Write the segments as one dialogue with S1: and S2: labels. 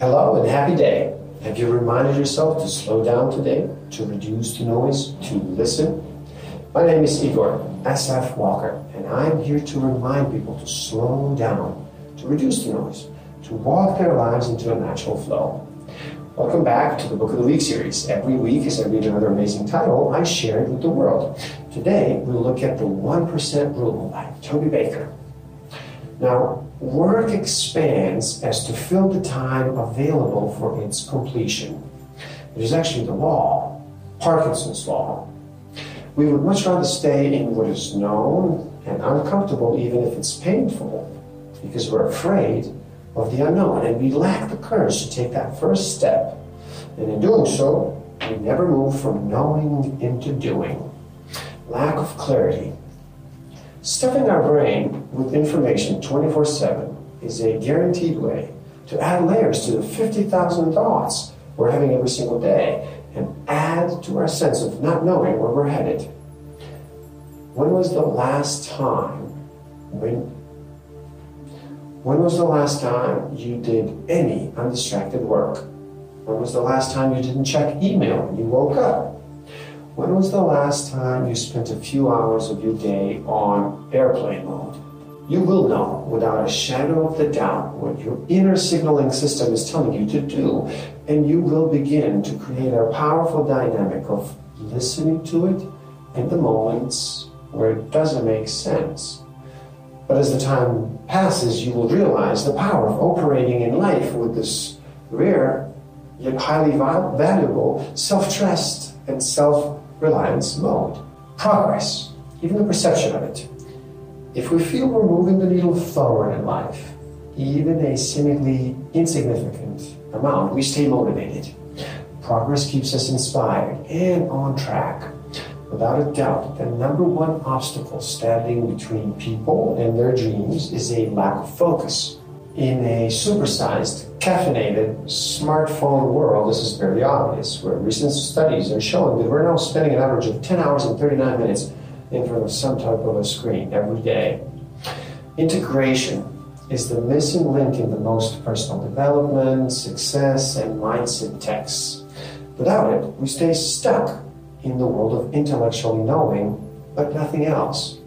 S1: Hello and happy day. Have you reminded yourself to slow down today, to reduce the noise, to listen? My name is Igor SF Walker, and I'm here to remind people to slow down, to reduce the noise, to walk their lives into a natural flow. Welcome back to the Book of the Week series. Every week, as I read another amazing title, I share it with the world. Today, we'll look at The 1% Rule by Tommy Baker. Now, work expands as to fill the time available for its completion. It is actually the law, Parkinson's law. We would much rather stay in what is known and uncomfortable, even if it's painful, because we're afraid of the unknown and we lack the courage to take that first step. And in doing so, we never move from knowing into doing. Lack of clarity Stuffing our brain with information 24 7 is a guaranteed way to add layers to the 50,000 thoughts we're having every single day and add to our sense of not knowing where we're headed. When was the last time when when was the last time you did any undistracted work? When was the last time you didn't check email when you woke up? When was the last time you spent a few hours of your day on airplane mode? You will know without a shadow of the doubt what your inner signaling system is telling you to do, and you will begin to create a powerful dynamic of listening to it in the moments where it doesn't make sense. But as the time passes, you will realize the power of operating in life with this rare yet highly valuable self trust and self reliance mode. Progress, even the perception of it. If we feel we're moving the needle forward in life, even a seemingly insignificant amount, we stay motivated. Progress keeps us inspired and on track. Without a doubt, the number one obstacle standing between people and their dreams is a lack of focus. In a supersized caffeinated smartphone world, this is fairly obvious, where recent studies are showing that we're now spending an average of 10 hours and 39 minutes in front of some type of a screen every day. Integration is the missing link in the most personal development, success, and mindset texts. Without it, we stay stuck in the world of intellectually knowing, but nothing else.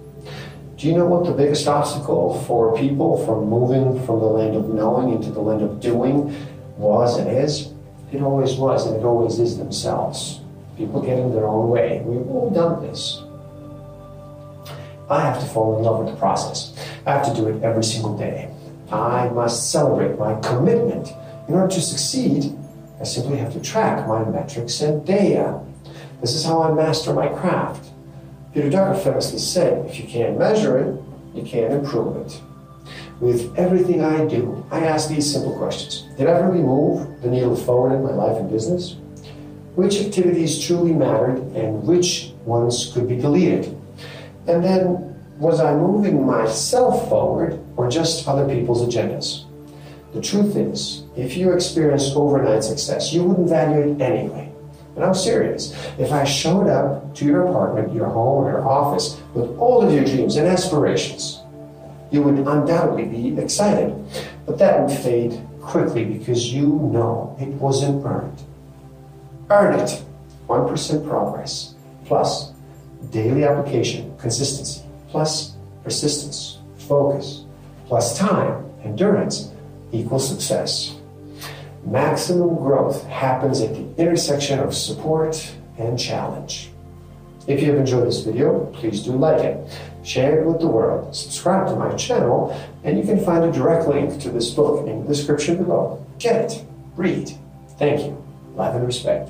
S1: Do you know what the biggest obstacle for people from moving from the land of knowing into the land of doing was and is? It always was and it always is themselves. People get in their own way. We've all done this. I have to fall in love with the process. I have to do it every single day. I must celebrate my commitment. In order to succeed, I simply have to track my metrics and data. This is how I master my craft. Peter Drucker famously said, if you can't measure it, you can't improve it. With everything I do, I ask these simple questions. Did I really move the needle forward in my life and business? Which activities truly mattered and which ones could be deleted? And then, was I moving myself forward or just other people's agendas? The truth is, if you experienced overnight success, you wouldn't value it anyway. And I'm serious. If I showed up to your apartment, your home, or your office with all of your dreams and aspirations, you would undoubtedly be excited. But that would fade quickly because you know it wasn't earned. Earn it. 1% progress plus daily application, consistency, plus persistence, focus, plus time, endurance equals success. Maximum growth happens at the intersection of support and challenge. If you have enjoyed this video, please do like it, share it with the world, subscribe to my channel, and you can find a direct link to this book in the description below. Get it, read. Thank you. Love and respect.